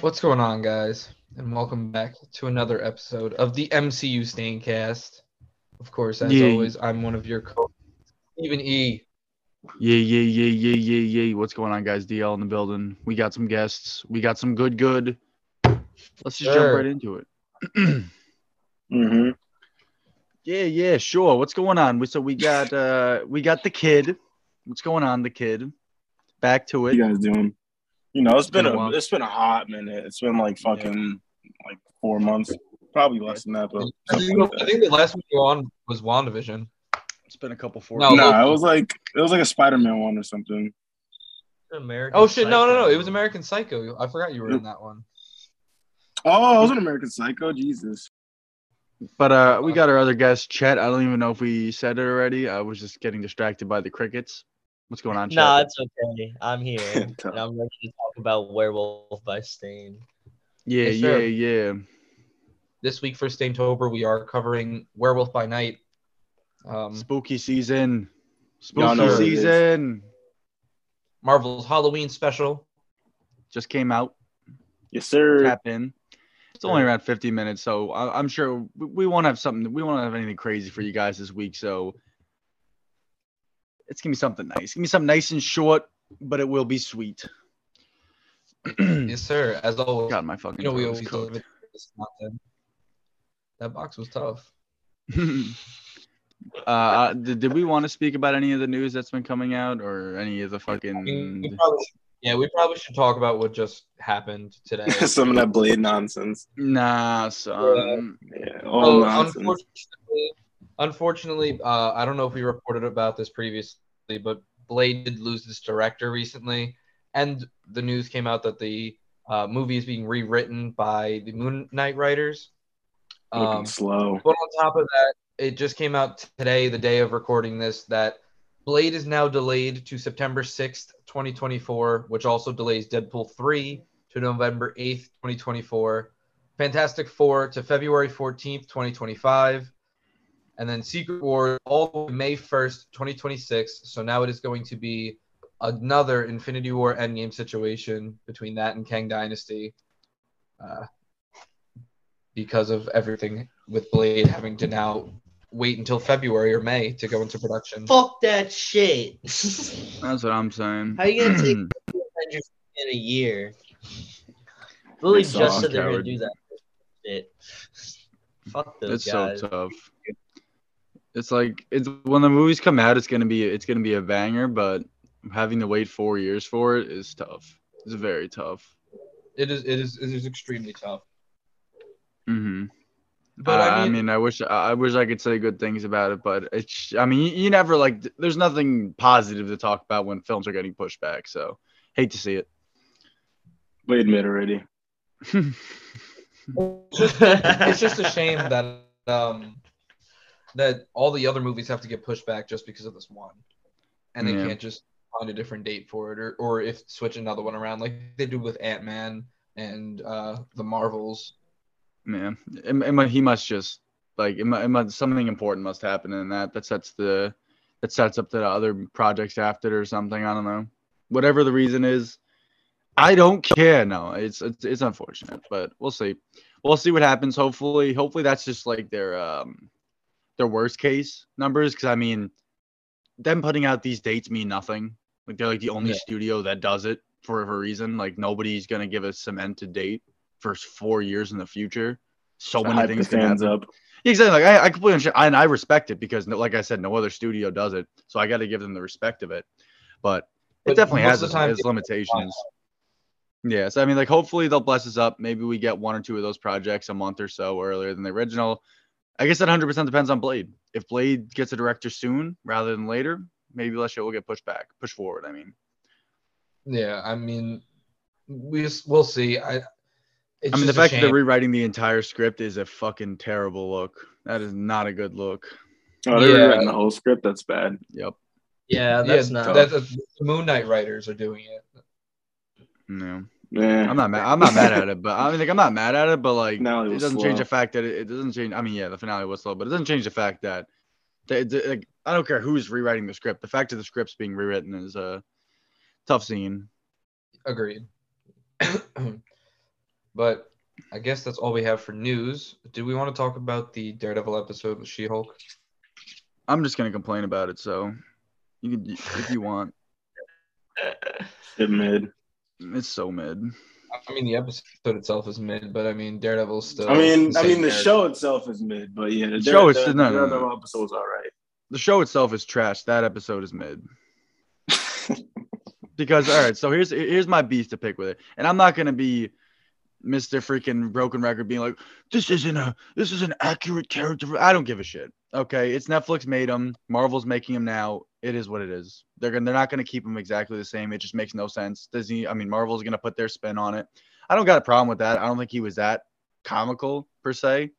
What's going on, guys? And welcome back to another episode of the MCU Staincast. Of course, as Yeah. always, I'm one of your co Stephen E. Yeah, yeah, yeah, yeah, yeah, yeah. What's going on, guys? DL in the building. We got some guests. We got some good, good. Let's just Sure. jump right into it. Mm-hmm. Yeah, yeah, sure. What's going on? We- So we got uh we got the kid. What's going on, the kid? Back to What it. you guys doing? You know, it's been Been a a while. it's been a hot minute. It's been like fucking like four months, probably less than that, but I think, like I think the last one you were on was WandaVision. It's been a couple four. No, Nah, it was like it was like a Spider-Man one or something. American Oh shit! No, no, no! It was American Psycho. I forgot you were in that one. Oh, it was an American Psycho. Jesus. But uh we got our other guest, Chet. I don't even know if we said it already. I was just getting distracted by the crickets. What's going on, Chet? Nah, it's okay. I'm here, and I'm ready to talk about Werewolf by Stain. yeah, Yes, yeah, sir. yeah. This week for Staintober, we are covering Werewolf by Night. Um, Spooky season. Spooky know what season. Marvel's Halloween special. Just came out. Yes, sir. tap in. It's only around 50 minutes, so I, I'm sure we, we won't have something. We won't have anything crazy for you guys this week, so it's gonna be something nice. Give gonna something nice and short, but it will be sweet. Yes, sir. As always, God, my fucking you know we always cooked. deliver this content. That box was tough. uh, uh, did, did we want to speak about any of the news that's been coming out, or any of the I mean, we fucking? probably yeah, we probably should talk about what just happened today. Some of that blade nonsense. Nah, son. Yeah, all So, nonsense. unfortunately, unfortunately, uh, I don't know if we reported about this previously, but Blade did lose its director recently, and the news came out that the uh, movie is being rewritten by the Moon Knight writers. Looking Um, slow. but on top of that, it just came out today, the day of recording this, that Blade is now delayed to September 6th, 2024, which also delays Deadpool 3 to November 8th, 2024, Fantastic Four to February 14th, 2025, and then Secret Wars all May 1st, 2026. So now it is going to be another Infinity War Endgame situation between that and Kang Dynasty. Uh, because of everything with Blade having to now wait until February or May to go into production. Fuck that shit. That's what I'm saying. How are you gonna take Avengers in a year? Literally It's just so said they're gonna do that shit. Fuck those it's guys. so tough. It's like it's when the movies come out, it's gonna be it's gonna be a banger, but having to wait four years for it is tough. It's very tough. It is it is it is extremely tough. Mm-hmm. But I, I mean, mean, I wish I wish I could say good things about it, but it's I mean, you, you never like there's nothing positive to talk about when films are getting pushed back. So hate to see it. We admit already. it's, just, it's just a shame that um that all the other movies have to get pushed back just because of this one, and they Yeah. can't just find a different date for it, or or if switch another one around like they do with Ant Man and uh the Marvels. Man, it, it, he must just like it, it must, something important must happen in that that sets the that sets up the other projects after it or something. I don't know. Whatever the reason is, I don't care. No, it's it's, it's unfortunate, but we'll see. We'll see what happens. Hopefully, hopefully that's just like their um their worst case numbers. Because I mean, them putting out these dates mean nothing. Like they're like the only Yeah. studio that does it for a reason. Like nobody's gonna give a cemented date for four years in the future. So many things the can fans happen. up. Yeah, Exactly. Like I, I completely understand, and I respect it because, no- like I said, no other studio does it. So I got to give them the respect of it. But it definitely has its, time, its limitations. Yeah. So I mean, like, hopefully they'll bless us up. Maybe we get one or two of those projects a month or so earlier than the original. I guess that 100% depends on Blade. If Blade gets a director soon rather than later, maybe that shit will get pushed back, pushed forward. I mean, Yeah, I mean, we just, we'll see. I it's I mean, the fact that they're rewriting the entire script is a fucking terrible look. That is not a good look. Oh, they're Yeah. rewriting the whole script. That's bad. Yep. yeah, that's yeah, not. that- that- the Moon Knight writers are doing it. No. Yeah. I'm not mad. I'm not mad at it, but I mean, like, I'm not mad at it, but like, Finale it doesn't change the fact that it, it doesn't change. I mean, yeah, the finale was slow, but it doesn't change the fact that, that, that, like, I don't care who's rewriting the script. The fact that the script's being rewritten is a tough scene. Agreed. But I guess that's all we have for news. Do we want to talk about the Daredevil episode with She-Hulk? I'm just gonna complain about it. So you can if you want. Shit mid. It's so mid. I mean, the episode itself is mid, but I mean, Daredevil's still. I mean, I mean, the character. show itself is mid, but yeah, the show Dare- is- the, no, no, no. Episode's all right. The show itself is trash. That episode is mid. Because all right, so here's here's my beef to pick with it, and I'm not gonna be Mr. Freaking Broken Record being like, this isn't a this is an accurate character. I don't give a shit. Okay, it's Netflix made him. Marvel's making him now. It is what it is. They're gonna they're not gonna keep him exactly the same. It just makes no sense. Disney, I mean, Marvel's gonna put their spin on it. I don't got a problem with that. I don't think he was that comical per se.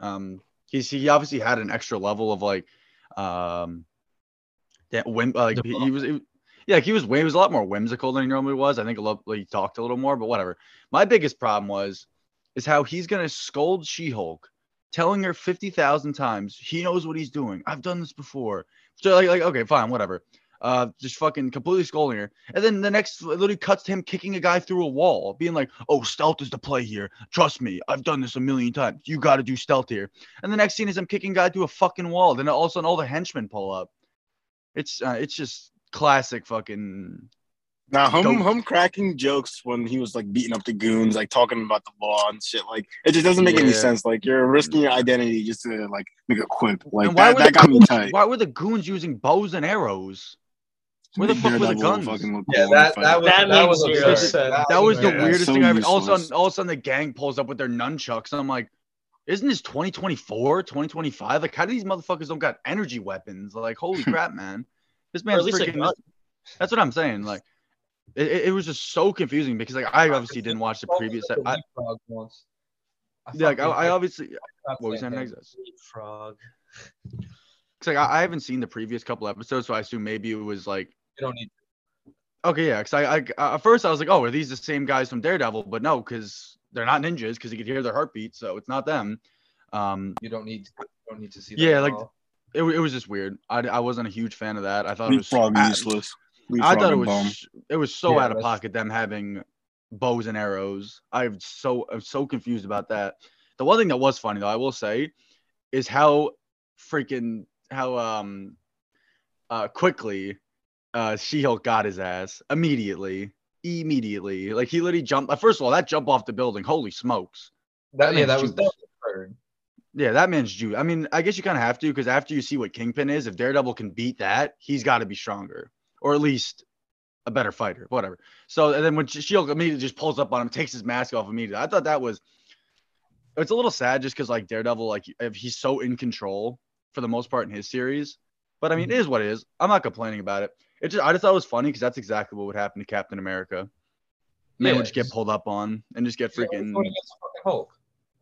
Um, he's he obviously had an extra level of like, um, that when like he, he was. He, yeah, like he was he was a lot more whimsical than he normally was. I think a lot he talked a little more, but whatever. My biggest problem was is how he's gonna scold She-Hulk, telling her fifty thousand times he knows what he's doing. I've done this before. So like, like okay, fine, whatever. Uh, just fucking completely scolding her, and then the next literally cuts to him kicking a guy through a wall, being like, "Oh, stealth is the play here. Trust me, I've done this a million times. You got to do stealth here." And the next scene is him kicking guy through a fucking wall. Then all of a sudden, all the henchmen pull up. It's uh, it's just classic fucking Now, him, Don't- him cracking jokes when he was like beating up the goons, like talking about the law and shit. Like, it just doesn't make any sense. Like, you're risking your identity just to like make a quip. Like, and why that, were that the got me goons, tight. why were the goons using bows and arrows? Where the fuck were the Daredevil guns? fucking look Yeah, cool that the that fight. was That that, makes was zero absurd. sense. That was the Yeah, weirdest so thing I've all of a sudden all of a sudden the gang pulls up with their nunchucks. And I'm like, isn't this 2024, 2025? Like, how do these motherfuckers don't got energy weapons? Like, holy crap, man. This man's freaking gun. that's what I'm saying. Like it, it, it was just so confusing because like I obviously didn't watch the previous I, I, once. I yeah, like I, I obviously that what was that thing. next? Frog. Cause like I, I haven't seen the previous couple episodes, so I assume maybe it was like You don't need. Okay, yeah, because I, I at first I was like, oh, are these the same guys from Daredevil? But no, because they're not ninjas, because you could hear their heartbeat, so it's not them. Um, You don't need. You don't need to see. Yeah, at like, it, it was just weird. I, I wasn't a huge fan of that. I thought it was Leapfrog I, useless. I Leapfrog thought it was bum. it was so Yeah, out of pocket them having bows and arrows. I'm so I'm so confused about that. The one thing that was funny though, I will say, is how freaking how um uh quickly uh She-Hulk got his ass immediately. Immediately. Like he literally jumped uh, first of all, that jump off the building, holy smokes. That, yeah, that was juice. that was absurd. Yeah, that man's juice. I mean, I guess you kind of have to because after you see what Kingpin is, if Daredevil can beat that, he's got to be stronger or at least a better fighter, whatever. So and then when Shield immediately just pulls up on him, takes his mask off immediately. I thought that was it's a little sad just because like Daredevil, like if he's so in control for the most part in his series. But I mean, mm-hmm. it is what it is. I'm not complaining about it. It just I just thought it was funny because that's exactly what would happen to Captain America. Man Yeah, would just get pulled up on and just get freaking. going against fucking Hulk.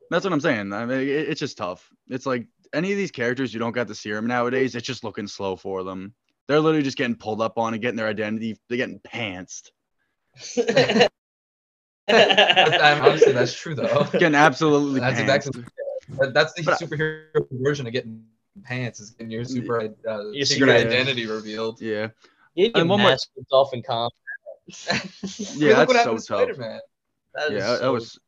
That's what I'm saying. I mean, it, it's just tough. It's like any of these characters you don't got the serum nowadays. It's just looking slow for them. They're literally just getting pulled up on and getting their identity. They're getting pantsed. That's- I'm- honestly, that's true though. Getting absolutely That's pantsed. exactly. That- That's the But I- superhero version of getting pants is getting your super uh, Your secret secret identity revealed. Yeah, You get And one more- masked with dolphin comp. yeah, Look what that's so happened to tough. Spider-Man. That is Yeah, that was.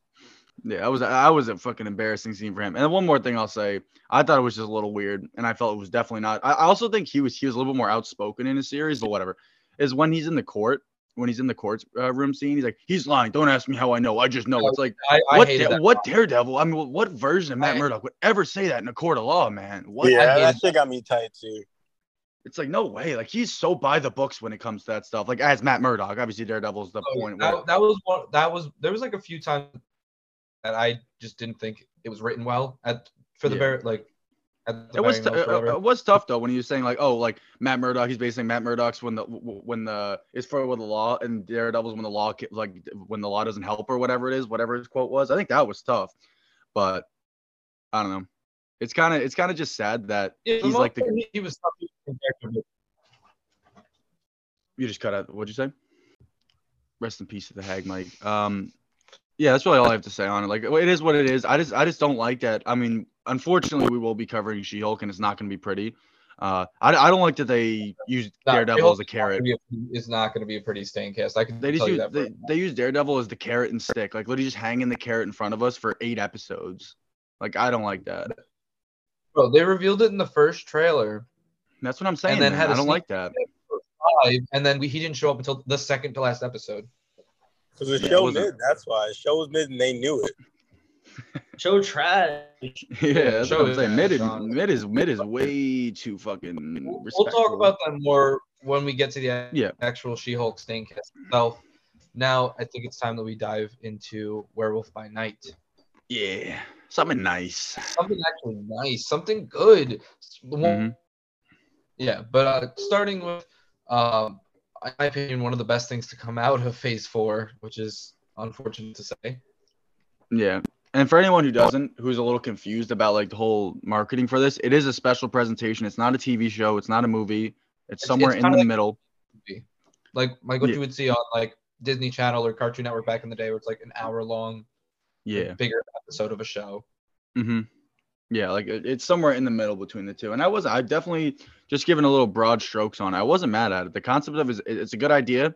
Yeah, that was I was a fucking embarrassing scene for him. And one more thing I'll say, I thought it was just a little weird, and I felt it was definitely not. I, I also think he was he was a little bit more outspoken in his series, but whatever. Is when he's in the court, when he's in the court uh, room scene, he's like, he's lying. Don't ask me how I know. I just know. It's like, I, I what da- what Daredevil? I mean, what version of Matt I- Murdock would ever say that in a court of law, man? What? yeah, hated that shit got me tight too. It's like no way. Like he's so by the books when it comes to that stuff. Like as Matt Murdock, obviously Daredevil's the Oh, point. Where, that, that was one. That was there was like a few times that I just didn't think it was written well at for the Yeah. bear like. It was t- uh, it was tough though when he was saying like oh like Matt Murdock he's basically Matt Murdock's when the when the is for with the law and Daredevil's when the law like when the law doesn't help or whatever it is whatever his quote was. I think that was tough but I don't know. It's kind of it's kind of just sad that Yeah, he's like the he, was tough compared to you just cut out what'd you say? Rest in peace to the hag Mike. Um yeah that's really all I have to say on it like it is what it is I just I just don't like that I mean unfortunately we will be covering She-Hulk and it's not going to be pretty Uh, I, I don't like that they use Daredevil as a carrot. It's not gonna be a- Is not going to be a pretty Staincast. I can They just use that. they, they use Daredevil as the carrot and stick, like literally just hanging the carrot in front of us for eight episodes. Like I don't like that. Bro, they revealed it in the first trailer, That's what I'm saying. And then man. had I don't like that. five, and then we, he didn't show up until the second to last episode. Because the Yeah, it show wasn't- mid, that's why. The show was mid and they knew it. Show trash. Yeah, that's show what I'm is saying. Mid is mid is mid is way too fucking. We'll, we'll talk about that more when we get to the Yeah. actual She-Hulk Staincast itself. Now, I think it's time that we dive into Werewolf by Night. Yeah, something nice. Something actually nice, something good. One- Mhm. Yeah, but uh, starting with, um, in my opinion, one of the best things to come out of Phase Four, which is unfortunate to say. Yeah. And for anyone who doesn't, who's a little confused about like the whole marketing for this, it is a special presentation. It's not a TV show. It's not a movie. It's It's- somewhere it's in the like- middle. Like like what Yeah. you would see on like Disney Channel or Cartoon Network back in the day, where it's like an hour long, Yeah. bigger episode of a show. hmm Yeah, like it's somewhere in the middle between the two. And I was I definitely just giving a little broad strokes on. it. I wasn't mad at it. The concept of it is it's a good idea.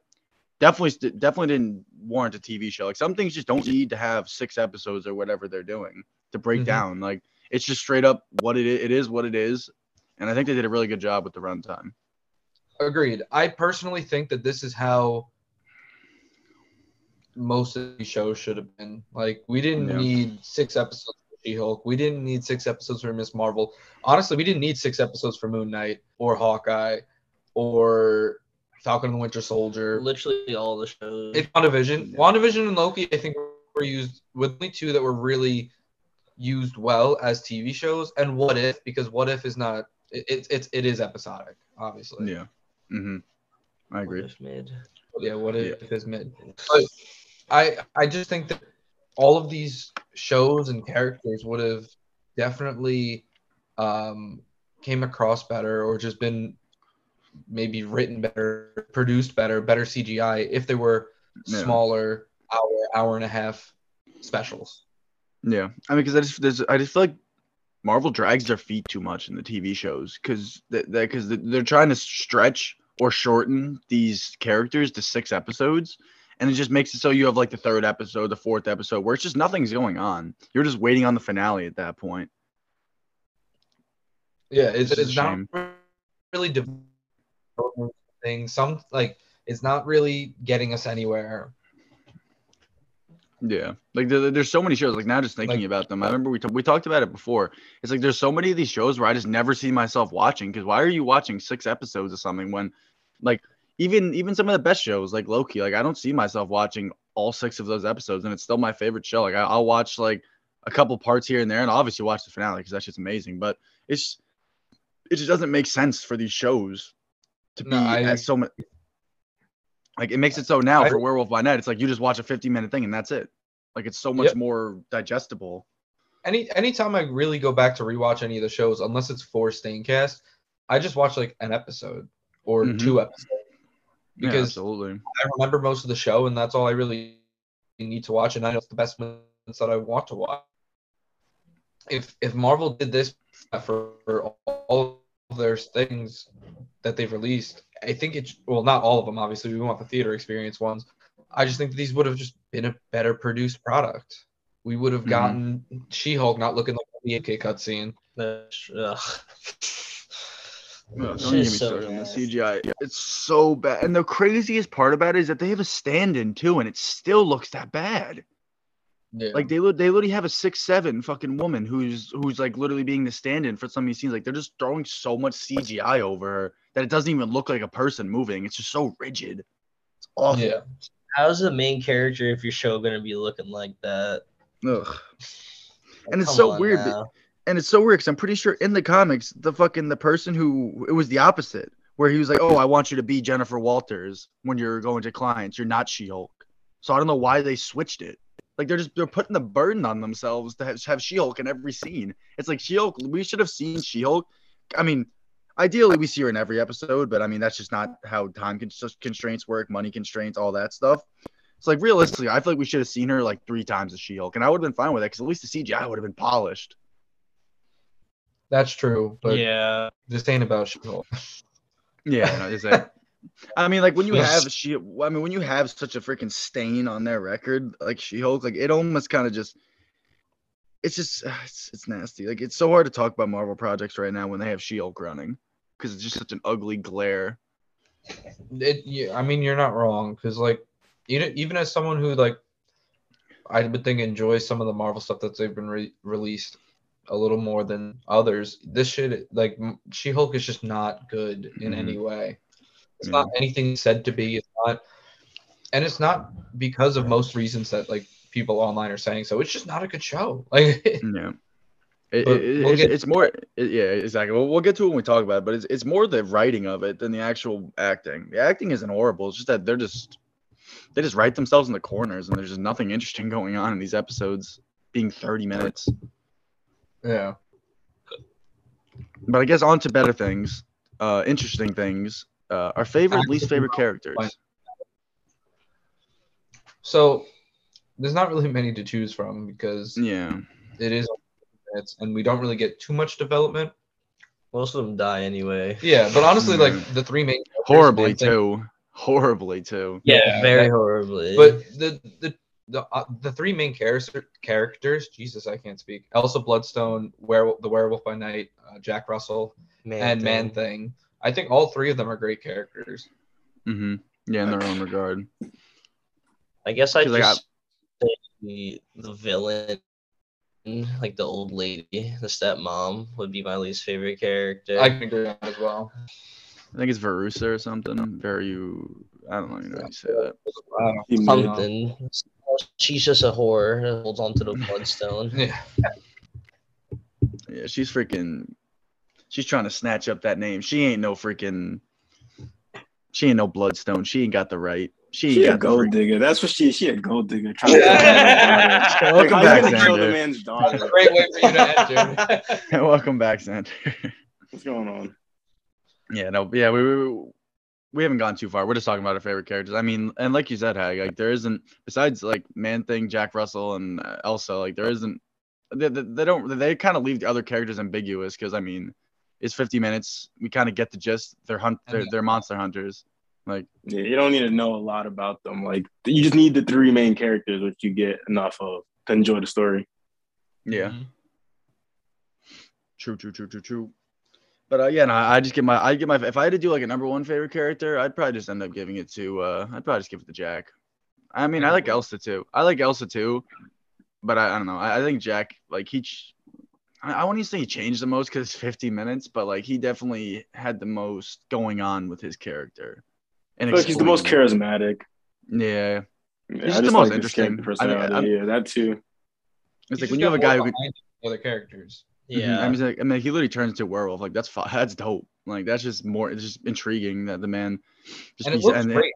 Definitely definitely didn't warrant a TV show. Like some things just don't need to have six episodes or whatever they're doing to break Mhm. down. Like it's just straight up what it is. It is what it is. And I think they did a really good job with the runtime. Agreed. I personally think that this is how most of the shows should have been. Like, we didn't Yeah. need six episodes She-Hulk. We didn't need six episodes for Miss Marvel. Honestly, we didn't need six episodes for Moon Knight or Hawkeye or Falcon and the Winter Soldier. Literally all the shows. It's WandaVision. Yeah. WandaVision and Loki, I think, were used with only two that were really used well as TV shows. And What If, because What If is not. It, it's it's it is episodic, obviously. Yeah. Mm-hmm. I agree. Just mid. yeah, what if is mid? But I I just think that all of these shows and characters would have definitely um, came across better or just been maybe written better, produced better, better CGI if they were Yeah. smaller hour hour and a half specials. Yeah, I mean, because I just there's, I just feel like Marvel drags their feet too much in the TV shows because that because they're trying to stretch or shorten these characters to six episodes, and it just makes it so you have like the third episode, the fourth episode, where it's just nothing's going on. You're just waiting on the finale at that point. Yeah, it's, It's it's not really developing things. Some like it's not really getting us anywhere. Yeah, like there, there's so many shows. Like now, just thinking Like- about them, I remember we t- we talked about it before. It's like there's so many of these shows where I just never see myself watching. Because why are you watching six episodes of something when, like, even even some of the best shows like Loki, like I don't see myself watching all six of those episodes, and it's still my favorite show. Like I, I'll watch like a couple parts here and there, and obviously watch the finale because that's just amazing. But it's it just doesn't make sense for these shows to be No, I- at so much. Like it makes it so now I- for Werewolf by Night, it's like you just watch a 50 minute thing and that's it. Like it's so much Yep. more digestible. any anytime I really go back to rewatch any of the shows, unless it's for Staincast, I just watch like an episode or Mhm. two episodes Yeah, because absolutely. I remember most of the show and that's all I really need to watch, and I know it's the best moments that I want to watch. If if Marvel did this for, for all of their things that they've released, I think it's well not all of them. Obviously, we want the theater experience ones. I just think these would have just been a better produced product. We would have Mhm. gotten She-Hulk not looking like the 8K cutscene. Ugh. No, don't get me so started on the bad. CGI. It's so bad. And the craziest part about it is that they have a stand-in too, and it still looks that bad. Yeah. Like they they literally have a six seven fucking woman who's who's like literally being the stand-in for some of these scenes. Like they're just throwing so much CGI over her that it doesn't even look like a person moving. It's just so rigid. It's awful. yeah. How's the main character if your show gonna be looking like that? Ugh. And it's Come so weird. And it's so weird because I'm pretty sure in the comics, the fucking the person who it was the opposite, where he was like, "Oh, I want you to be Jennifer Walters when you're going to clients. You're not She-Hulk." So I don't know why they switched it. Like they're just they're putting the burden on themselves to have, have She-Hulk in every scene. It's like She-Hulk. We should have seen She-Hulk. I mean, ideally we see her in every episode, but I mean that's just not how time con- constraints work, money constraints, all that stuff. It's like realistically, I feel like we should have seen her like three times as She-Hulk, and I would have been fine with it because at least the CGI would have been polished. That's true, but yeah. this ain't about She-Hulk. Yeah, no, is that? I mean, like when you Yes. have she, I mean, when you have such a freaking stain on their record, like She-Hulk, like it almost kind of just, it's just, uh, it's, it's nasty. Like it's so hard to talk about Marvel projects right now when they have She-Hulk running, because it's just such an ugly glare. It, yeah, I mean, you're not wrong because, like, even even as someone who like, I would think enjoys some of the Marvel stuff that they've been re- released a little more than others. This shit, like, She-Hulk is just not good in Mhm. any way. It's Yeah. not anything said to be. It's not, and it's not because of most reasons that like people online are saying so. It's just not a good show. Like, Yeah. It, it- we'll it's, get- it's more, yeah, exactly. Well, we'll get to it when we talk about it, but it's, it's more the writing of it than the actual acting. The acting isn't horrible. It's just that they're just, they just write themselves in the corners, and there's just nothing interesting going on in these episodes, being 30 minutes. Yeah. But I guess on to better things, uh, interesting things. Uh, our favorite, least favorite characters. So there's not really many to choose from because Yeah. it is minutes and we don't really get too much development. Most of them die anyway. Yeah, but honestly, like the three main Horribly Man too. Horribly too. Yeah, very horribly. But the the the, uh, the three main character characters, Jesus, I can't speak. Elsa Bloodstone, Werewolf, the Werewolf by Night, uh, Jack Russell, Man and Man Thing. Thing. I think all three of them are great characters. hmm Yeah, in their own regard. I guess I 'Cause, like, just say the, the villain, like the old lady, the stepmom, would be my least favorite character. I can agree on that as well. I think it's Verussa or something. Very, I don't know, you know how you say that. I don't know. Something. She's just a whore that holds on to the bloodstone. Yeah, Yeah, she's freaking. She's trying to snatch up that name. She ain't no freaking. She ain't no bloodstone. She ain't got the right. She She a got the gold freak- digger. That's what she is. She a gold digger. Trying to Yeah. kill Welcome How back, you gonna kill the Xander. man's That's a great way for you to enter. Welcome back, Xander. What's going on? yeah, no, yeah, we, we we haven't gone too far. We're just talking about our favorite characters. I mean, and like you said, Hag, like there isn't besides like Man Thing, Jack Russell, and uh, Elsa. Like there isn't. They, they, they don't. They kind of leave the other characters ambiguous because I mean, it's 50 minutes. We kind of get the gist. They're hunt. They're, they're monster hunters. Like Yeah, you don't need to know a lot about them. Like you just need the three main characters, which you get enough of to enjoy the story. yeah. True, true, true, true, true. But uh, yeah, no, I just get my, I get my. If I had to do like a number one favorite character, I'd probably just end up giving it to. uh I'd probably just give it to Jack. I mean, I like Elsa too. I like Elsa too, but I, I don't know. I, I think Jack, like he, ch- I, I wouldn't say he changed the most because it's 50 minutes, but like he definitely had the most going on with his character. And But he's the most charismatic. Yeah, Yeah, He's I the most like interesting. character I mean, yeah, that too. it's He's like when you have a guy who could. behind Other characters. Mhm. Yeah. I mean, like, I mean, he literally turns into a werewolf. Like that's fu- that's dope. Like that's just more. It's just intriguing that the man just and it looks and- great.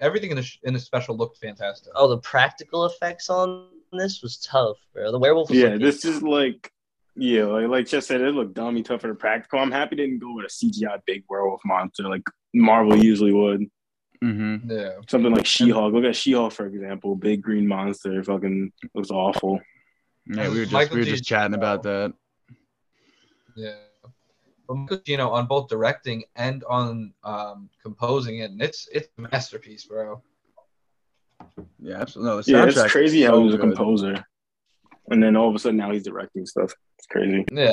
Everything in the sh- in the special looked fantastic. Oh, the practical effects on this was tough, bro. The werewolf was Yeah, looking- this is like, yeah, like like just said, it looked dummy tough for the practical. I'm happy they didn't go with a CGI big werewolf monster like Marvel usually would. Mhm. Yeah. Something like She-Hulk. Look at She-Hulk for example. Big green monster. Fucking looks awful. Yeah, we were just Michael we were G. just chatting about that. Yeah. But Michael Giacchino on both directing and on um, composing it, and it's it's a masterpiece, bro. Yeah, absolutely. No, Yeah, it's crazy is how so he was a composer, and then all of a sudden now he's directing stuff. It's crazy. Yeah.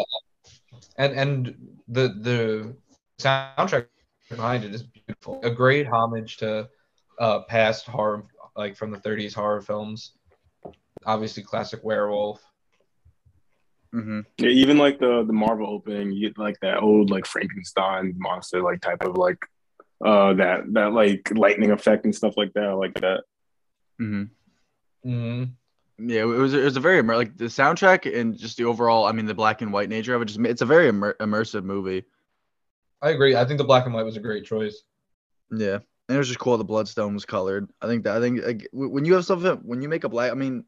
And and the the soundtrack behind it is beautiful. A great homage to uh, past horror, like from the 30s horror films. Obviously, classic werewolf. Mhm. Yeah, even like the the Marvel opening, you get like that old like Frankenstein monster like type of like uh that that like lightning effect and stuff like that. I like that. Mhm. hmm Yeah, it was it was a very immer- like the soundtrack and just the overall. I mean, the black and white nature of it. Just it's a very immer- immersive movie. I agree. I think the black and white was a great choice. Yeah, and it was just cool. The bloodstone was colored. I think that I think like, when you have something when you make a black. I mean,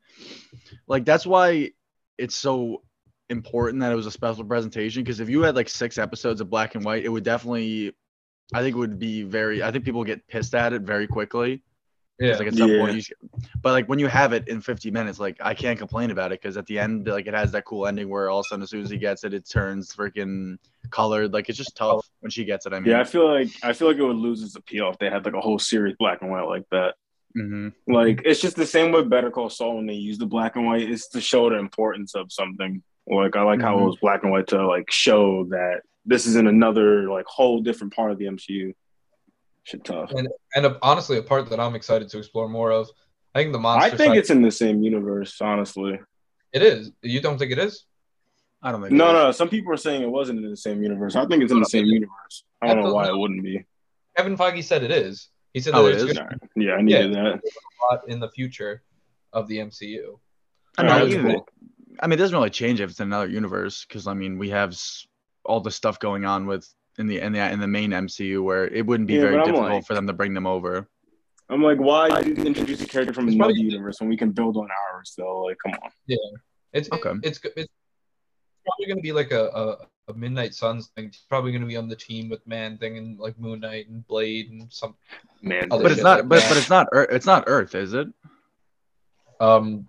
like that's why it's so important that it was a special presentation. Because if you had like six episodes of black and white, it would definitely. I think it would be very. I think people get pissed at it very quickly. Yeah. It's like at some Yeah. point, you, s- but like when you have it in 50 minutes, like I can't complain about it because at the end, like it has that cool ending where all of a sudden, as soon as he gets it, it turns freaking colored. Like it's just tough when she gets it. I mean, Yeah, I feel like I feel like it would lose its appeal if they had like a whole series black and white like that. hmm Like it's just the same with Better Call Saul when they use the black and white. It's to show the importance of something. Like I like how it Mhm. was black and white to like show that this is in another like whole different part of the MCU. Shit tough. And uh, honestly, a part that I'm excited to explore more of. I think the monster. I think side- it's in the same universe, honestly. it is. You don't think it is? I don't think. No, it is. no. Some people are saying it wasn't in the same universe. I think it's in the same universe. I don't know why it wouldn't be. Kevin Feige said it is. He said Oh, that it it's is? going to Yeah, I needed that. a lot in the future of the MCU. I mean, Alright, even- cool. I mean, it doesn't really change if it's in another universe because I mean, we have all the stuff going on with in the in the in the main MCU where it wouldn't be Yeah, very difficult like- for them to bring them over. I'm like, why introduce a character from another universe when we can build on ours? Though, like, come on. Yeah, it's Okay. It's it's probably going to be like a, a, a Midnight Suns thing. It's probably going to be on the team with Man Thing and like Moon Knight and Blade and some. Man, But it's not. like But that. but it's not. Earth, it's not Earth, is it? Um,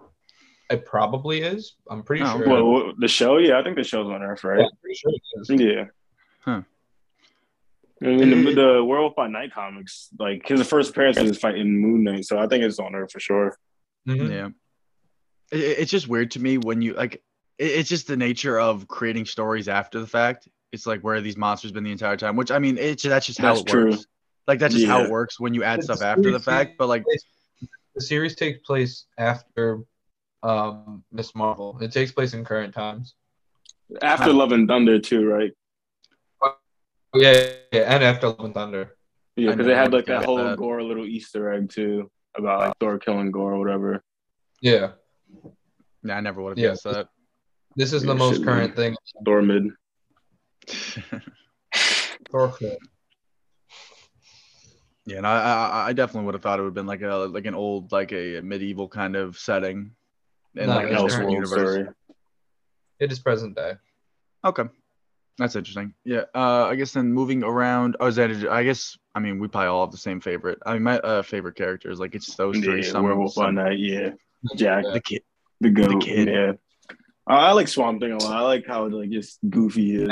it probably is. I'm pretty Oh, sure. Well, the show, yeah, I think the show's on Earth, Yeah, right? I'm pretty sure it is. Yeah. Huh. I mean, the, the Werewolf by Night comics, like his first appearance is fighting Moon Knight, so I think it's on Earth for sure. Mhm. Yeah. It, it- it's just weird to me when you like. It, it's just the nature of creating stories after the fact. It's like where have these monsters been the entire time? Which I mean, it's that's just how That's it true. works. Like that's just how it works when you add But stuff after the fact. But like, place- the series takes place after um Miss Marvel. It takes place in current times. After Love and Thunder, too, right? Oh, yeah, yeah, and after Love and Thunder. Yeah, because they had like that whole that. Gorr little Easter egg too about like Thor killing Gorr or whatever. Yeah, yeah, I never would have Yeah. guessed that. this is Yeah, the most shit, current thing. Thor mid. Thor film. Yeah, and I, I I definitely would have thought it would have been like a like an old like a medieval kind of setting in No, like it's a Elseworld different universe. story. It is present day. Okay, that's interesting. Yeah, uh, I guess then moving around. Oh, is that? I guess I mean we probably all have the same favorite. I mean my uh, favorite characters like it's those three. Yeah, some, Werewolf by some- Night. Yeah, Jack, the kid. the goat. kid. Yeah, I, I like Swamp Thing a lot. I like how like just goofy he is.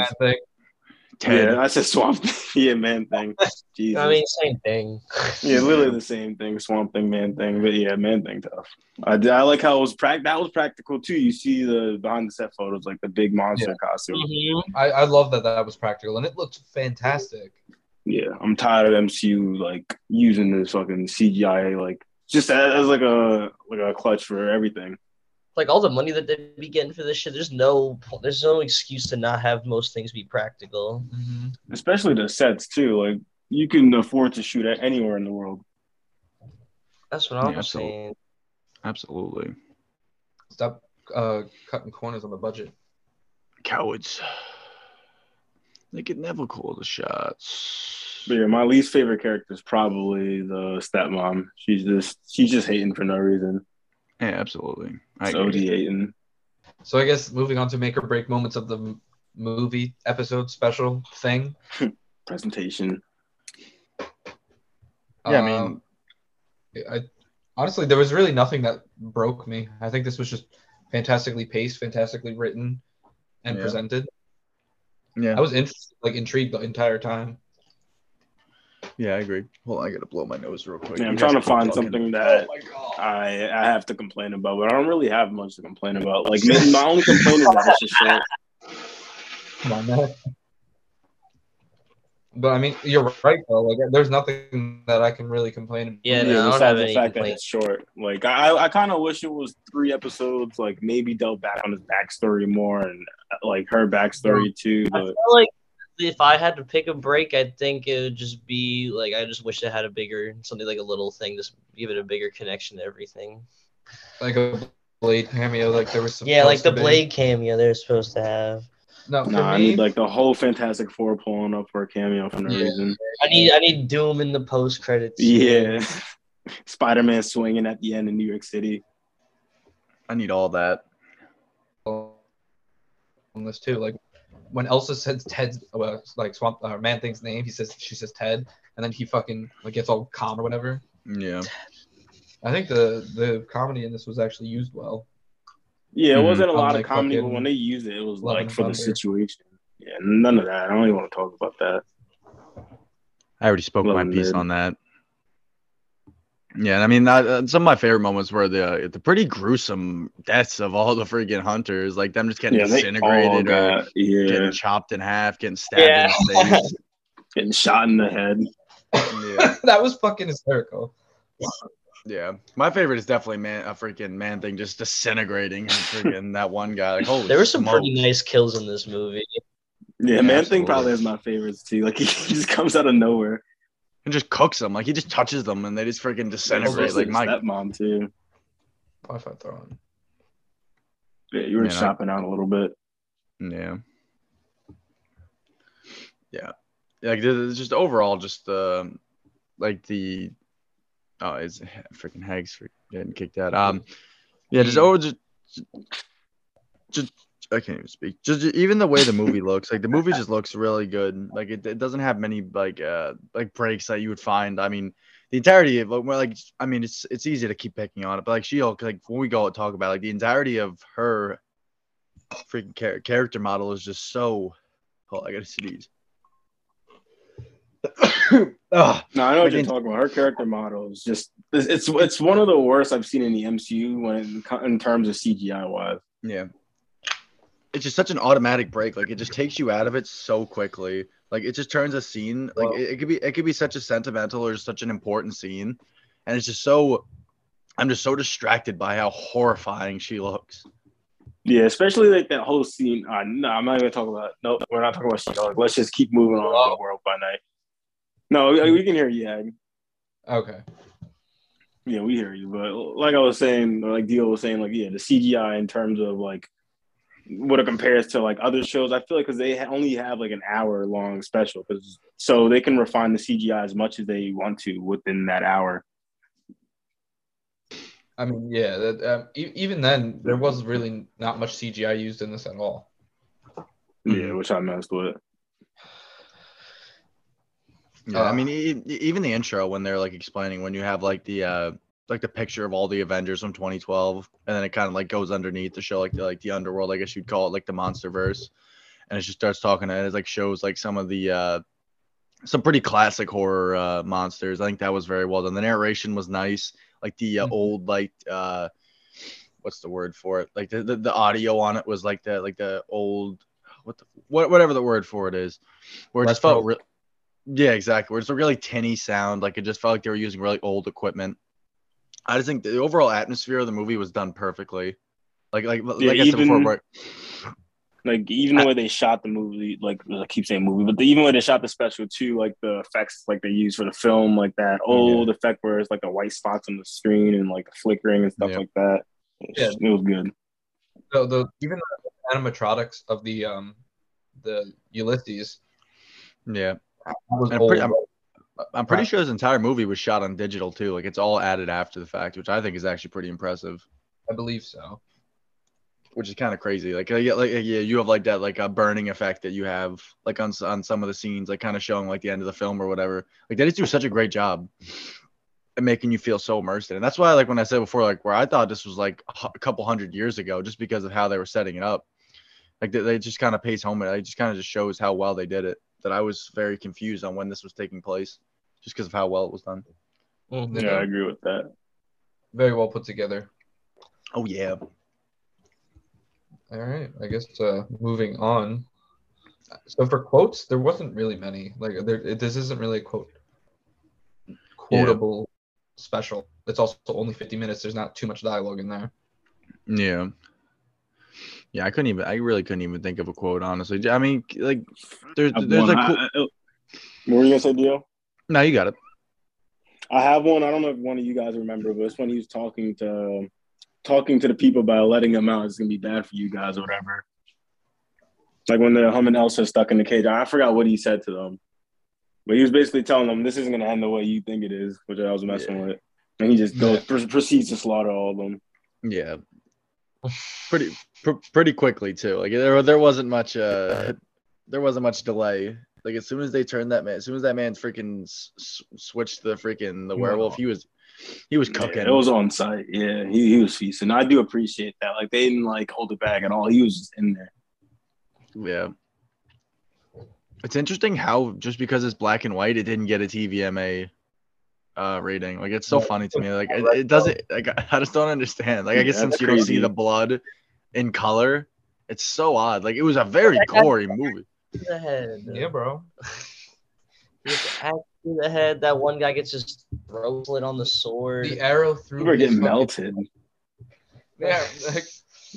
Ted. Yeah, I said Swamp yeah, Man Thing. Jesus. I mean, same thing. yeah, literally the same thing. Swamp Thing, Man Thing. But yeah, Man Thing tough. I, I like how it was prac. That was practical too. You see the behind the set photos, like the big monster costume. Mhm. I, I love that that was practical and it looked fantastic. Yeah, I'm tired of MCU like using this fucking CGI like just as, as like a like a clutch for everything. Like all the money that they'd be getting for this shit, there's no there's no excuse to not have most things be practical. Especially the sets too. Like you can afford to shoot at anywhere in the world. That's what I'm Yeah, absolutely. saying. Absolutely. Stop uh, cutting corners on the budget. Cowards. They could never call the shots. But yeah, my least favorite character is probably the stepmom. She's just she's just hating for no reason. Yeah, absolutely. I So agree. hating. So I guess moving on to make or break moments of the movie episode special thing. Presentation. Yeah, I mean, Um, I honestly there was really nothing that broke me. I think this was just fantastically paced, fantastically written, and Yeah. presented. yeah, I was interested, like intrigued the entire time. Yeah, I agree. Hold on, I gotta blow my nose real quick. Yeah, I'm You trying to find talking. something that oh my god! I I have to complain about, but I don't really have much to complain about. Like maybe my only complaint is that it's just short. Come on, man. But I mean, you're right though. Like, there's nothing that I can really complain. About. Yeah, no, I don't have the any fact that complaints. it's short. Like I, I kind of wish it was three episodes. Like maybe delve back on his backstory more and like her backstory too. I But feel like if I had to pick a break, I think it would just be like I just wish it had a bigger something like a little thing, just give it a bigger connection to everything. Like a Blade cameo, like there was some. Yeah, like the Blade cameo they're supposed to have. No, for nah, I need like the whole Fantastic Four pulling up for a cameo for no Yeah. reason. I need I need Doom in the post credits. Yeah, Spider Man swinging at the end in New York City. I need all that. on this too. Like when Elsa says Ted's well, like Swamp uh, Man Thing's name, he says she says Ted, and then he fucking like gets all calm or whatever. Yeah. I think the the comedy in this was actually used well. Yeah, it Mhm. wasn't a lot Unlike of comedy, but when they used it, it was like for the situation. Yeah, none of that. I don't even want to talk about that. I already spoke Love my piece mid. on that. Yeah, and I mean, that, uh, some of my favorite moments were the the pretty gruesome deaths of all the freaking hunters, like them just getting Yeah, they all disintegrated or yeah, getting chopped in half, getting stabbed Yeah. in the face. getting shot in the head. yeah, that was fucking hysterical. yeah. My favorite is definitely man, a freaking man thing just disintegrating. And freaking that one guy. Like, holy There were some pretty nice kills in this movie. Yeah, Yeah, man thing probably is my favorites too. Like he just comes out of nowhere. And just cooks them. Like he just touches them and they just freaking disintegrate. Especially Like my stepmom too. Wi-Fi throwing. Yeah, you were Man, I- shopping out a little bit. Yeah. Yeah. Like the- the- just overall, just um, like the oh, it's freaking Hags for getting kicked out. Um, yeah, just over just, just I can't even speak. Just, just even the way the movie looks, like the movie just looks really good. Like it, it doesn't have many like uh like breaks that you would find. I mean, the entirety of well, like I mean, it's it's easy to keep picking on it, but like She-Hulk, like when we go and talk about like the entirety of her freaking char- character model is just so. Oh, I gotta sneeze. Ugh. No, I know Like what you're talking about. Her character model is just it's it's, one of the worst I've seen in the MCU when in terms of CGI wise. Yeah. It's just such an automatic break. Like it just takes you out of it so quickly. Like it just turns a scene. Like Well- it, it could be it could be such a sentimental or such an important scene. And it's just so I'm just so distracted by how horrifying she looks. Yeah, especially like that whole scene. Uh, no, I'm not even gonna talk about. No, we're not talking about She-Hulk. Let's just keep moving on Oh. with World by Night. No, we, we can hear you. Yeah, Okay. yeah, we hear you. But like I was saying, like Dio was saying, like yeah, the CGI in terms of like what it compares to like other shows. I feel like because they only have like an hour long special, because so they can refine the CGI as much as they want to within that hour. I mean, yeah. That, um, e- even then, there was really not much CGI used in this at all. Yeah, which I messed with. Yeah, I Uh, mean, e- e- even the intro when they're like explaining when you have like the uh like the picture of all the Avengers from 2012, and then it kind of like goes underneath to show like the like the underworld, I guess you'd call it like the monster verse, and it just starts talking and it like shows like some of the uh some pretty classic horror uh monsters. I think that was very well done. The narration was nice, like the uh, Mhm. old like uh what's the word for it? Like the, the the audio on it was like the like the old what the what whatever the word for it is, where it just felt real. Yeah, exactly. Where it's a really tinny sound. Like it just felt like they were using really old equipment. I just think the overall atmosphere of the movie was done perfectly. Like like like I said before, even- Like even the way they shot the movie, like I keep saying movie, but the, even when they shot the special too, like the effects like they use for the film, like that old effect where it's like the white spots on the screen and like the flickering and stuff Yeah. like that. It's- It was good. So the even the animatronics of the um the Ulysses yeah, that was And old. pretty- I'm- I'm pretty Right. sure this entire movie was shot on digital too. Like it's all added after the fact, which I think is actually pretty impressive. I believe so. Which is kind of crazy. Like, uh, yeah, like yeah, you have like that like a burning effect that you have like on on some of the scenes, like kind of showing like the end of the film or whatever. Like they just do such a great job at making you feel so immersed in. it. And that's why like when I said before, like where I thought this was like a couple hundred years ago, just because of how they were setting it up. Like they, they just kind of pays home. it. It just kind of just shows how well they did it. That I was very confused on when this was taking place, just because of how well it was done. Mhm. Yeah, I agree with that. Very well put together. Oh yeah. All right, I guess uh, moving on. So for quotes, there wasn't really many. Like there, it- this isn't really a quote quotable special. It's also only 50 minutes. There's not too much dialogue in there. Yeah. Yeah, I couldn't even. I really couldn't even think of a quote, honestly. I mean, like, there's, there's one. like, cool, I- I- what were you gonna say, Dio? no, you got it. I have one. I don't know if one of you guys remember, but it's when he was talking to talking to the people about letting them out. It's gonna be bad for you guys or whatever. Like when the hum and Elsa stuck in the cage. I forgot what he said to them, but he was basically telling them this isn't gonna end the way you think it is, which I was messing with. And he just goes pr- proceeds to slaughter all of them. Yeah. Pretty, pr- pretty quickly too. Like there, there wasn't much. Uh, there wasn't much delay. Like as soon as they turned that man, as soon as that man freaking s- switched the freaking the werewolf, he was he was Yeah, cooking. it was on site. Yeah, he, he was feasting. I do appreciate that. Like they didn't like hold it back at all. He was just in there. Yeah. It's interesting how just because it's black and white, it didn't get a TVMA uh rating. Like it's so Yeah. funny to me. Like it, it doesn't like I just don't understand. Like I guess Yeah, since that's you don't see the blood in color, it's so odd. Like it was a very gory movie. The head. Yeah, bro. He gets axed to the head. That one guy gets his throat slit on the sword. The arrow through. We were his getting fucking- melted. Yeah, like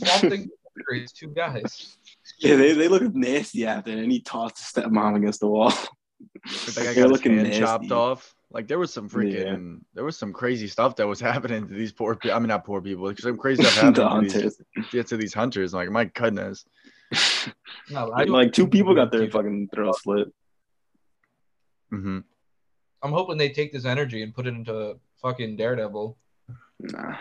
something. It's two guys. Yeah, they, they looked nasty after, and he tossed his stepmom against the wall. Like that guy They're got his hand nasty. chopped off. Like there was some freaking there was some crazy stuff that was happening to these poor people. I mean not poor people, like some crazy stuff the happening to hunters. these, yeah, to these hunters. Like my goodness. No, I like two people got their fucking throat slit. hmm I'm hoping they take this energy and put it into fucking Daredevil. Nah.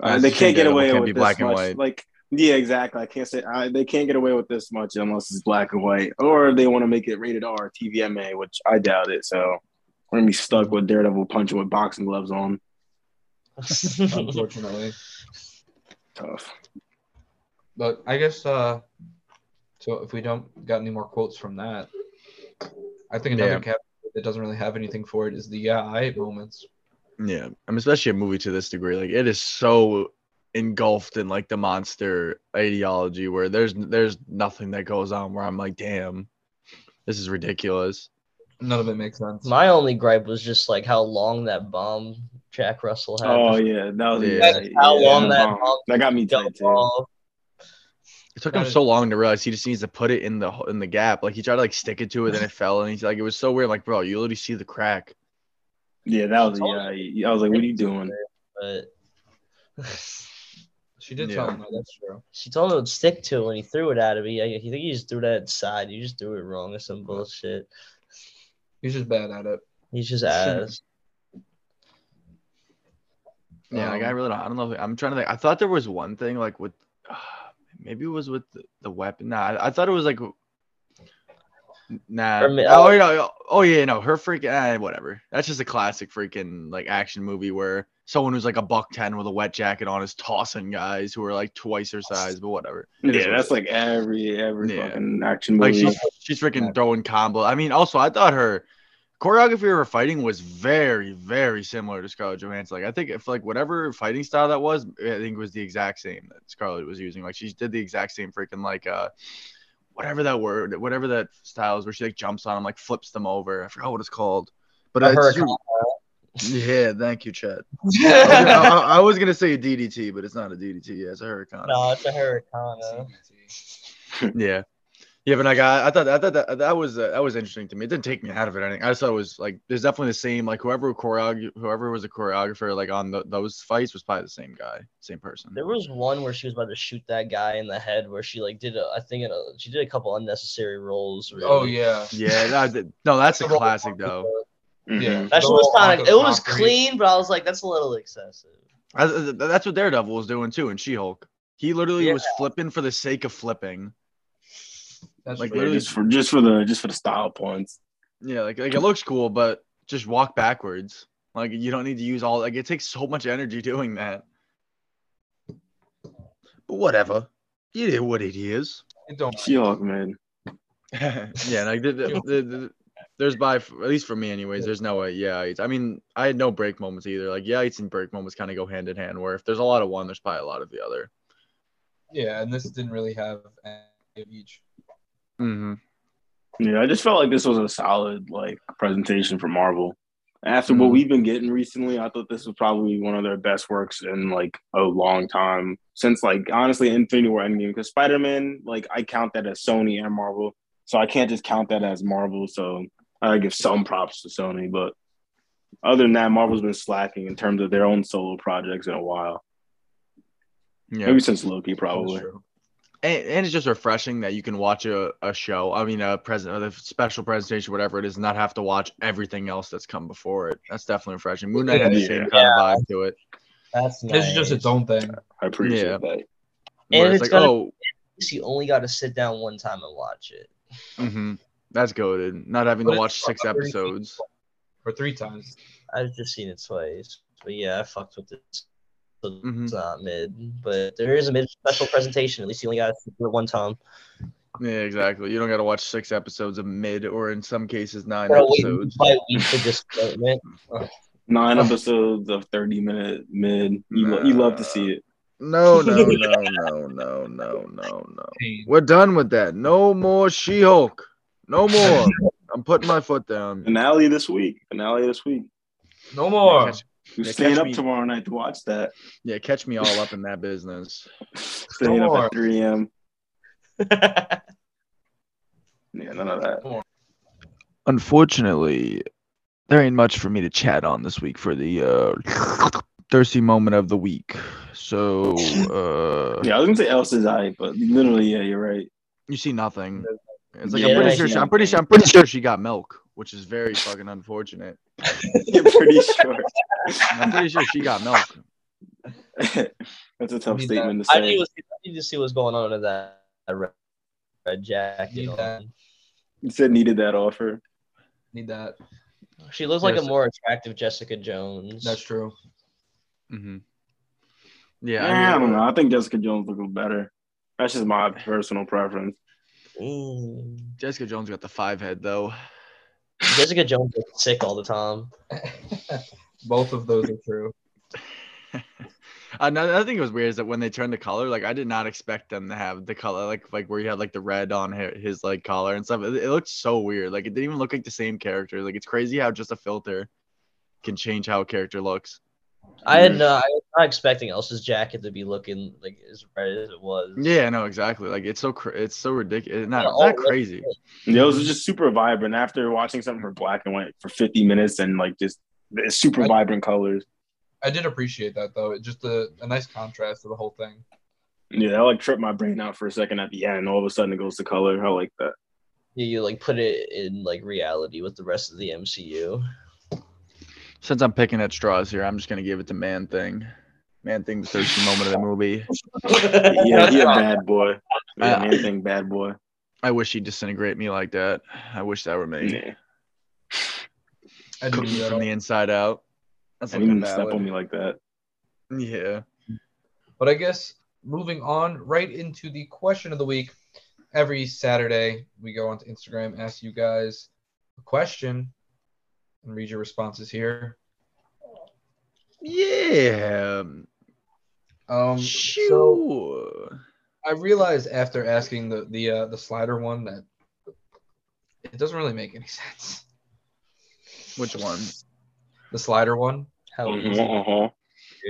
Uh, they can't get away can't with be this black and much. white. Like, yeah, exactly. I can't say I, they can't get away with this much unless it's black and white, or they want to make it rated R, TVMA, which I doubt it. So we're gonna be stuck with Daredevil punching with boxing gloves on. Unfortunately, Tough. but I guess. uh So if we don't got any more quotes from that, I think another Yeah. cap that doesn't really have anything for it is the yeah I moments. Yeah. I mean especially a movie to this degree. Like it is so engulfed in like the monster ideology where there's there's nothing that goes on where I'm like, damn, this is ridiculous. None of it makes sense. My only gripe was just like how long that bomb Jack Russell had. Oh yeah, that was Yeah. yeah, How yeah, long that bomb. bomb that got me tight too. It took him so long to realize he just needs to put it in the in the gap. Like he tried to like stick it to it, then it fell, and he's like, it was so weird. Like, bro, you literally see the crack. Yeah, that was yeah. I was like, what are you doing? But She did Yeah. tell him that. That's true. she told him to stick to it when he threw it at him. He, I think he just threw that side. You just threw it wrong or some bullshit. He's just bad at it. He's just ass. Yeah, like I Um, really don't. I don't know. If, I'm trying to think. I thought there was one thing like with, maybe it was with the, the weapon. Nah, I, I thought it was like. Nah. Or mi- oh, oh. you know, oh yeah, no, her freaking eh, whatever. That's just a classic freaking like action movie where someone who's like a buck ten with a wet jacket on is tossing guys who are like twice her size, but whatever. It is Yeah, what that's like every every Yeah. fucking action movie. Like movie. she's she's freaking Yeah. throwing combo. I mean, also I thought her choreography of her fighting was very very similar to Scarlett Johansson. Like I think if like whatever fighting style that was, I think it was the exact same that Scarlett was using. Like she did the exact same freaking like uh whatever that word, whatever that style is where she like jumps on them, like flips them over. I forgot what it's called. But A it's hurricane. Yeah, thank you, Chad. I was, gonna, I, I was gonna say a DDT, but it's not a DDT. Yeah, it's a hurricane. No, it's a hurricane. Yeah, yeah, but like I, I thought I thought that that was uh, that was interesting to me. It didn't take me out of it. I think I just thought it was like there's definitely the same like whoever choreog whoever was a choreographer like on the, those fights was probably the same guy, same person. There was one where she was about to shoot that guy in the head, where she like did a, I think, a, she did a couple unnecessary rolls. Really. Oh yeah. Yeah, that, no, that's a classic though. Mhm. Yeah. That shit The was roll kind of, it was concrete. clean, but I was like, that's a little excessive. I- That's what Daredevil was doing too in She-Hulk. He literally Yeah. was flipping for the sake of flipping. That's Like, literally- just for just for the just for the style points. Yeah, like like it looks cool, but just walk backwards. Like you don't need to use all like it takes so much energy doing that. But whatever. It is what it is. It don't. She-Hulk, man. yeah, like the, the, the, the- there's by at least for me anyways, there's no way. Yeah, it's, I mean, I had no break moments either. Like yeah, it's and break moments kind of go hand in hand. Where if there's a lot of one, there's probably a lot of the other. Yeah, and this didn't really have any of each. Mm-hmm. Yeah, I just felt like this was a solid like presentation for Marvel. After Mhm. what we've been getting recently, I thought this was probably one of their best works in like a long time. Since like honestly, Infinity War Endgame, because Spider Man, like I count that as Sony and Marvel, so I can't just count that as Marvel. So I give some props to Sony, but other than that, Marvel's been slacking in terms of their own solo projects in a while. Yeah. Maybe since Loki, probably. and, and it's just refreshing that you can watch a, a show i mean a present a special presentation whatever it is and not have to watch everything else that's come before it that's definitely refreshing moon knight had the Yeah. same kind of vibe to it That's This is just its own thing. I appreciate Yeah. that. And it's it's like gonna- oh You only got to sit down one time and watch it. hmm that's goaded not having But to watch six about 30 episodes or three times. I've just seen it twice. But yeah, I fucked with it. So Mhm. It's not mid, but there is a mid special presentation. At least you only got to see it one time. Yeah, exactly. You don't got to watch six episodes of mid, or in some cases nine Gotta wait episodes. by week for disappointment. Nine episodes of 30 minute mid. You, lo- you love to see it. No, no, no, no, no, no, no, no. We're done with that. No more She-Hulk. No more. I'm putting my foot down. Finale this week. Finale this week. No more. catch, We're Yeah, staying up me- tomorrow night to watch that. yeah, catch me all up in that business. Staying No up more. at 3 a.m. Yeah, none of that. Unfortunately, there ain't much for me to chat on this week for the uh, thirsty moment of the week. So, uh, Yeah, I was gonna say Elsa's eye, but literally, yeah, you're right. you see nothing. It's like Yeah, I'm pretty sure. She, I'm pretty sure. I'm pretty sure she got milk, which is very fucking unfortunate. You're pretty sure. I'm pretty sure she got milk. That's a tough Need statement to I say. need, to see, I need to see what's going on with that red, red jacket. Need You said needed that offer. Need that. She looks like Yes. a more attractive Jessica Jones. That's true. hmm Yeah, Yeah, I don't know. I think Jessica Jones looks better. That's just my personal preference. Mm. Jessica Jones got the five head though. Jessica Jones is sick all the time. Both of those are true. Another another thing that was weird is that when they turned the color, like I did not expect them to have the color, like like where you had like the red on hi- his like collar and stuff. It, it looked so weird. Like it didn't even look like the same character. Like it's crazy how just a filter can change how a character looks. I had no, uh, I was not expecting Elsa's jacket to be looking like as red as it was. Yeah, no, exactly. Like it's so cra- it's so ridiculous. Not Yeah, not oh, crazy. Yeah, it was just super vibrant. After watching something for black and white for 50 minutes and like just super I- vibrant colors. I did appreciate that though. It just a, a nice contrast to the whole thing. Yeah, that like tripped my brain out for a second at the end. All of a sudden it goes to color. I like that. You, you like put it in like reality with the rest of the MCU. Since I'm picking at straws here, I'm just gonna give it to Man Thing. Man Thing, the thirsty moment of the movie. Yeah, he a bad boy. Yeah, Uh, man thing bad boy. I wish he'd disintegrate me like that. I wish that were me. Yeah. I didn't Cook do me from the inside out. That's I looking didn't step valid. on me like that. Yeah. But I guess moving on right into the question of the week. Every Saturday, we go onto Instagram, ask you guys a question, and read your responses here. Yeah. Um, so Sure. I realized after asking the the uh, the slider one that it doesn't really make any sense. Which one? The slider one. How easy, uh-huh.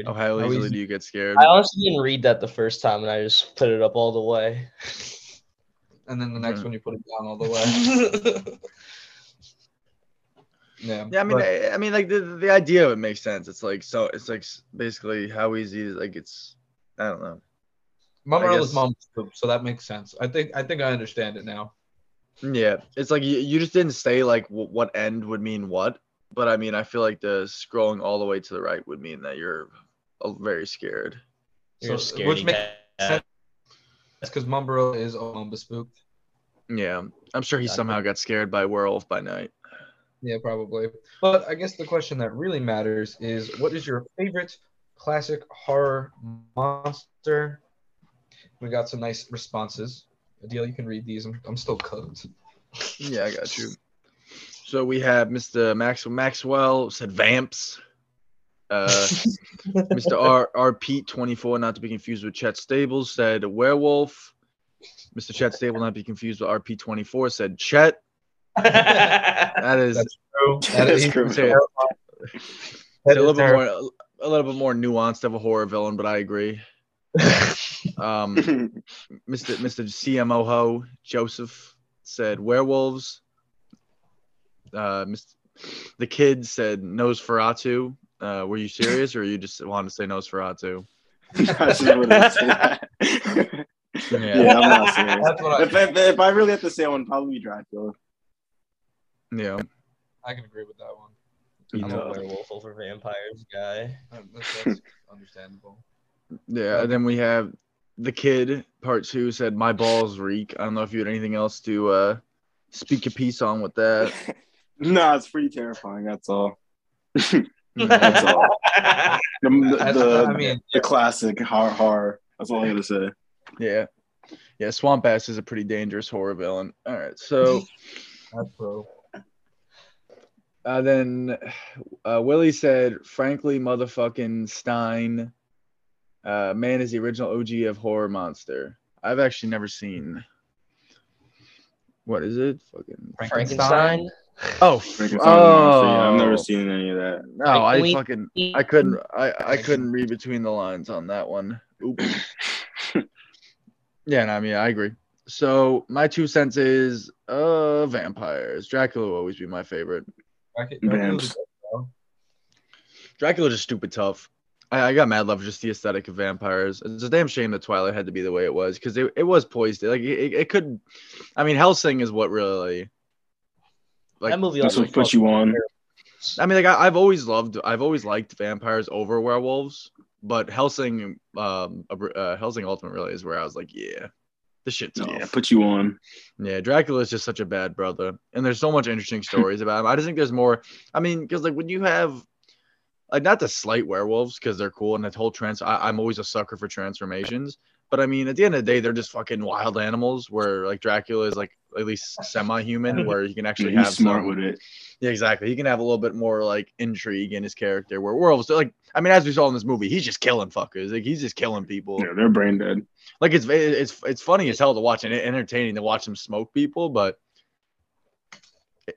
Oh, how How easily easy- do you get scared? I honestly didn't read that the first time, and I just put it up all the way. And then the next Mhm. one you put it down all the way. Yeah. Yeah, I mean, but- I, I mean, like the the idea of it makes sense. It's like so. It's like basically how easy. Is like it's. I don't know. Mama I Earl mom's poop, so that makes sense. I think I think I understand it now. Yeah, it's like you, you just didn't say like w- what end would mean what, but I mean, I feel like the scrolling all the way to the right would mean that you're uh, very scared. You're So- scared. which makes cat. sense. That's because Mumbo is Mumba spooked. Yeah, I'm sure he Gotcha. somehow got scared by werewolf by night. Yeah, probably. But I guess the question that really matters is what is your favorite classic horror monster? We got some nice responses. Adele, you can read these. I'm, I'm still cooked. Yeah, I got you. So we have Mr. Maxwell Maxwell said vamps. Uh, Mr. R R Pete 24, not to be confused with Chet Stables, said werewolf. Mr. Chet Stable, not to be confused with RP 24, said Chet. That is That's true. That's is- criminal. say it- that a little bit more a little bit more nuanced of a horror villain, but I agree. Um, Mr. Mr. CMO Ho Joseph said werewolves. Uh, Mr. The kid said Nosferatu. Uh, were you serious, or you just wanted to say Nosferatu? I just wanted to say that. yeah, I'm not serious. That's what I, If, if, if I really have to say one, probably Dracula. Yeah. I can agree with that one. You I'm know. a werewolf over vampires guy. Um, That's, that's understandable. Yeah, and then we have the kid part two said my balls reek. I don't know if you had anything else to uh speak a piece on with that. No, it's pretty terrifying. That's all. That's all. The, the, the, I mean, the classic horror, horror. That's all I gotta say. Yeah. Yeah, Swamp Ass is a pretty dangerous horror villain. All right, so that's bro. Uh, then uh, Willie said, frankly, motherfucking Stein, uh, man is the original OG of horror monster. I've actually never seen. What is it? Fucking. Frankenstein. Oh, Frankenstein oh. monster, yeah, I've never seen any of that. No, Like, I we- fucking I couldn't I I couldn't read between the lines on that one. Oops. yeah, no, I mean I agree. So my two cents is uh vampires. Dracula will always be my favorite. Vamps. Dracula just stupid tough. I, I got mad love for just the aesthetic of vampires. It's a damn shame that Twilight had to be the way it was because it, it was poised. Like it, it could I mean Hellsing is what really like that movie That's also what put you on. I mean, like I, I've always loved, I've always liked vampires over werewolves, but Hellsing, um, uh, Hellsing Ultimate really is where I was like, yeah, this shit's tough. Yeah, put you on. Yeah, Dracula is just such a bad brother, and there's so much interesting stories about him. I just think there's more. I mean, because like when you have, like, not to slight werewolves because they're cool and that whole trans. I, I'm always a sucker for transformations, but I mean, at the end of the day, they're just fucking wild animals. Where like Dracula is like at least semi-human, where he can actually He's have smart some- with it. yeah, exactly. He can have a little bit more like intrigue in his character. Where werewolves, like, I mean, as we saw in this movie, he's just killing fuckers. Like, he's just killing people. Yeah, they're brain dead. Like, it's it's it's funny as hell to watch and entertaining to watch him smoke people, but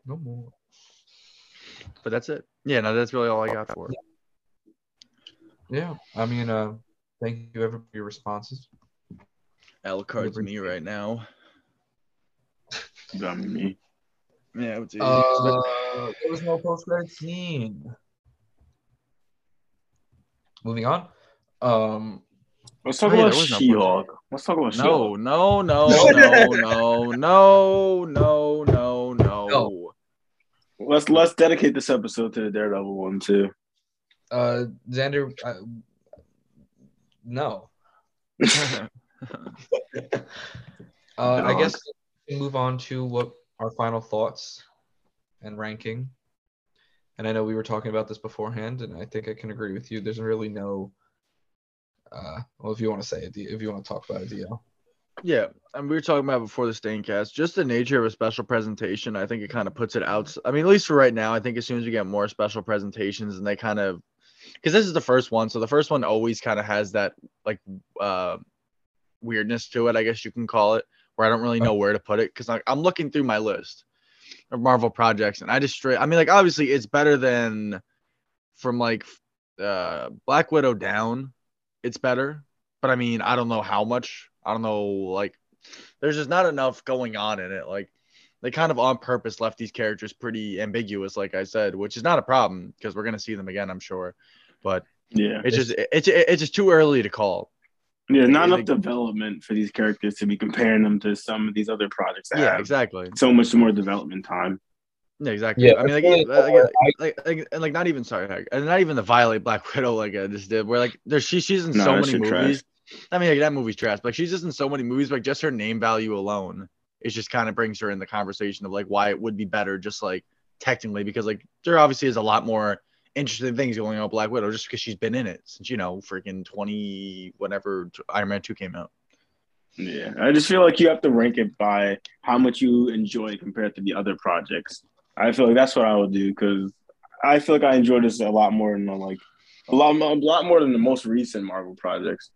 No more. but that's it. Yeah, no, that's really all I got for it. Yeah, I mean, uh, thank you everyone for your responses. Alucard's me right now. Dummy me. Yeah, it's easy. Uh, there was no post credit scene. Moving on. Um, Let's talk Oh, about there was no She-Hulk. Let's talk about no, She-Hulk. no, no, no, no, no, no, no, no. No. Let's let's dedicate this episode to the Daredevil one too. uh, Xander, uh, no. Uh, I guess we can move on to what our final thoughts and ranking. And I know we were talking about this beforehand, and I think I can agree with you. There's really no. Uh, well, if you want to say it, if you want to talk about it, DL. Yeah, and we were talking about before the Staincast, just the nature of a special presentation. I think it kind of puts it out. I mean, at least for right now, I think as soon as we get more special presentations, and they kind of, because this is the first one, so the first one always kind of has that like uh, weirdness to it, I guess you can call it, where I don't really know where to put it. Because I'm looking through my list of Marvel projects, and I just straight. I mean, like obviously it's better than from like uh, Black Widow down. It's better, but I mean, I don't know how much. I don't know, like, there's just not enough going on in it. Like, they kind of on purpose left these characters pretty ambiguous, like I said, which is not a problem because we're gonna see them again, I'm sure. But Yeah. it's just it's it's just too early to call. Yeah, not Like- enough development for these characters to be comparing them to some of these other projects that Yeah, have exactly. so much more development time. Yeah, exactly. Yeah, I mean, like, like, like- like, like, like, and like, not even sorry, Hank, and not even the Violet Black Widow like I just did. Where like, there's she she's in No, so many movies. trash. I mean, like, that movie's trash. But like, she's just in so many movies. Like, just her name value alone it just kind of brings her in the conversation of like why it would be better, just like technically, because like there obviously is a lot more interesting things going on with Black Widow just because she's been in it since you know freaking twenty whatever Iron Man two came out. Yeah, I just feel like you have to rank it by how much you enjoy compared to the other projects. I feel like that's what I would do because I feel like I enjoy this a lot more than the, like a lot, a lot more than the most recent Marvel projects.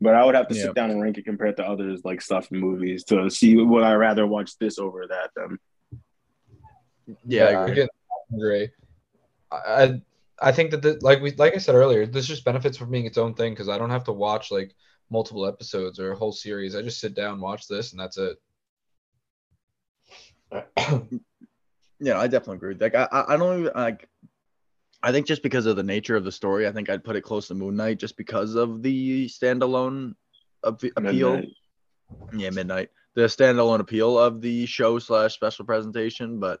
But I would have to Yeah. sit down and rank it compared to others like stuff in movies to see would I rather watch this over that than Yeah, I agree. I agree. I, I I think that the, like we like I said earlier, this just benefits from being its own thing because I don't have to watch like multiple episodes or a whole series. I just sit down, watch this, and that's it. Yeah, I definitely agree. Like I, I I don't even like. I think just because of the nature of the story, I think I'd put it close to Moon Knight just because of the standalone ap- appeal. Midnight. Yeah, midnight. The standalone appeal of the show slash special presentation, but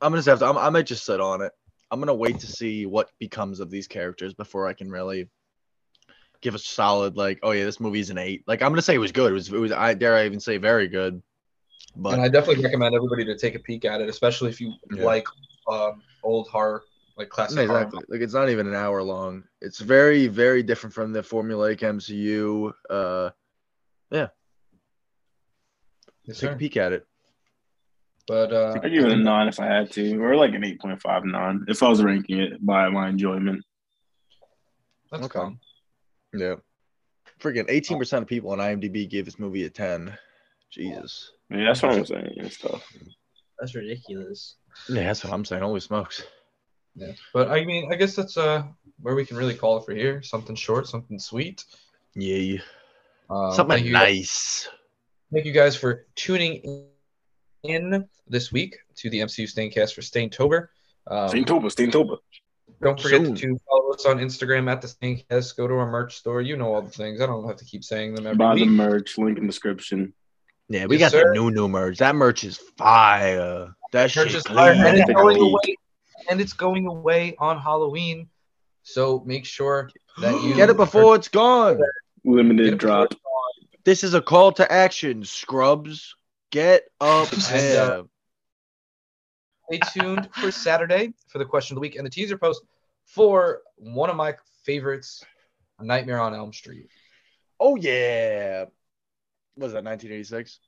I'm gonna just have to. I'm, I might just sit on it. I'm gonna wait to see what becomes of these characters before I can really give a solid like, oh yeah, this movie's an eight. Like I'm gonna say it was good. It was. It was. I dare I even say very good. But and I definitely recommend everybody to take a peek at it, especially if you Yeah. like um, old horror, like classic No, horror. Like it's not even an hour long. It's very, very different from the formulaic MCU. Uh, Yes, take a peek at it. But uh, I'd give it a nine if I had to, or like an eight point five nine if I was ranking it by my enjoyment. that's Okay. fun. Yeah. Freaking 18% of people on IMDb gave this movie a 10. Jesus. Yeah, that's what I'm saying. It's tough. That's ridiculous. Yeah, that's what I'm saying. Holy smokes. Yeah. But I mean, I guess that's uh where we can really call it for here. Something short, something sweet. Yay. Um, Something thank you, nice. Thank you guys for tuning in this week to the MCU Staincast for Staintober. Um, Steentober, Steentober. Don't forget Soon. to follow us on Instagram at the Staincast. Go to our merch store. You know all the things. I don't have to keep saying them every Buy the merch, link in description. Yeah, we Yes, got sir. the new new merch. That merch is fire. That shit Merch is fire, and it's going away. And it's going away on Halloween. So make sure that you Get it before it's gone. Limited it drop. This is a call to action. Scrubs, get up And, uh, Stay tuned for Saturday for the question of the week and the teaser post for one of my favorites, Nightmare on Elm Street. oh yeah. What was that 1986?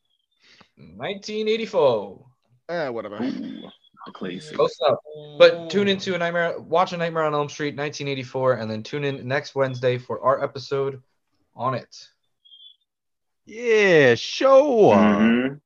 1984. Eh, whatever. Ooh, a classic. Close enough. But tune into a Nightmare, watch a Nightmare on Elm Street 1984, and then tune in next Wednesday for our episode on it. Yeah, show. Mhm.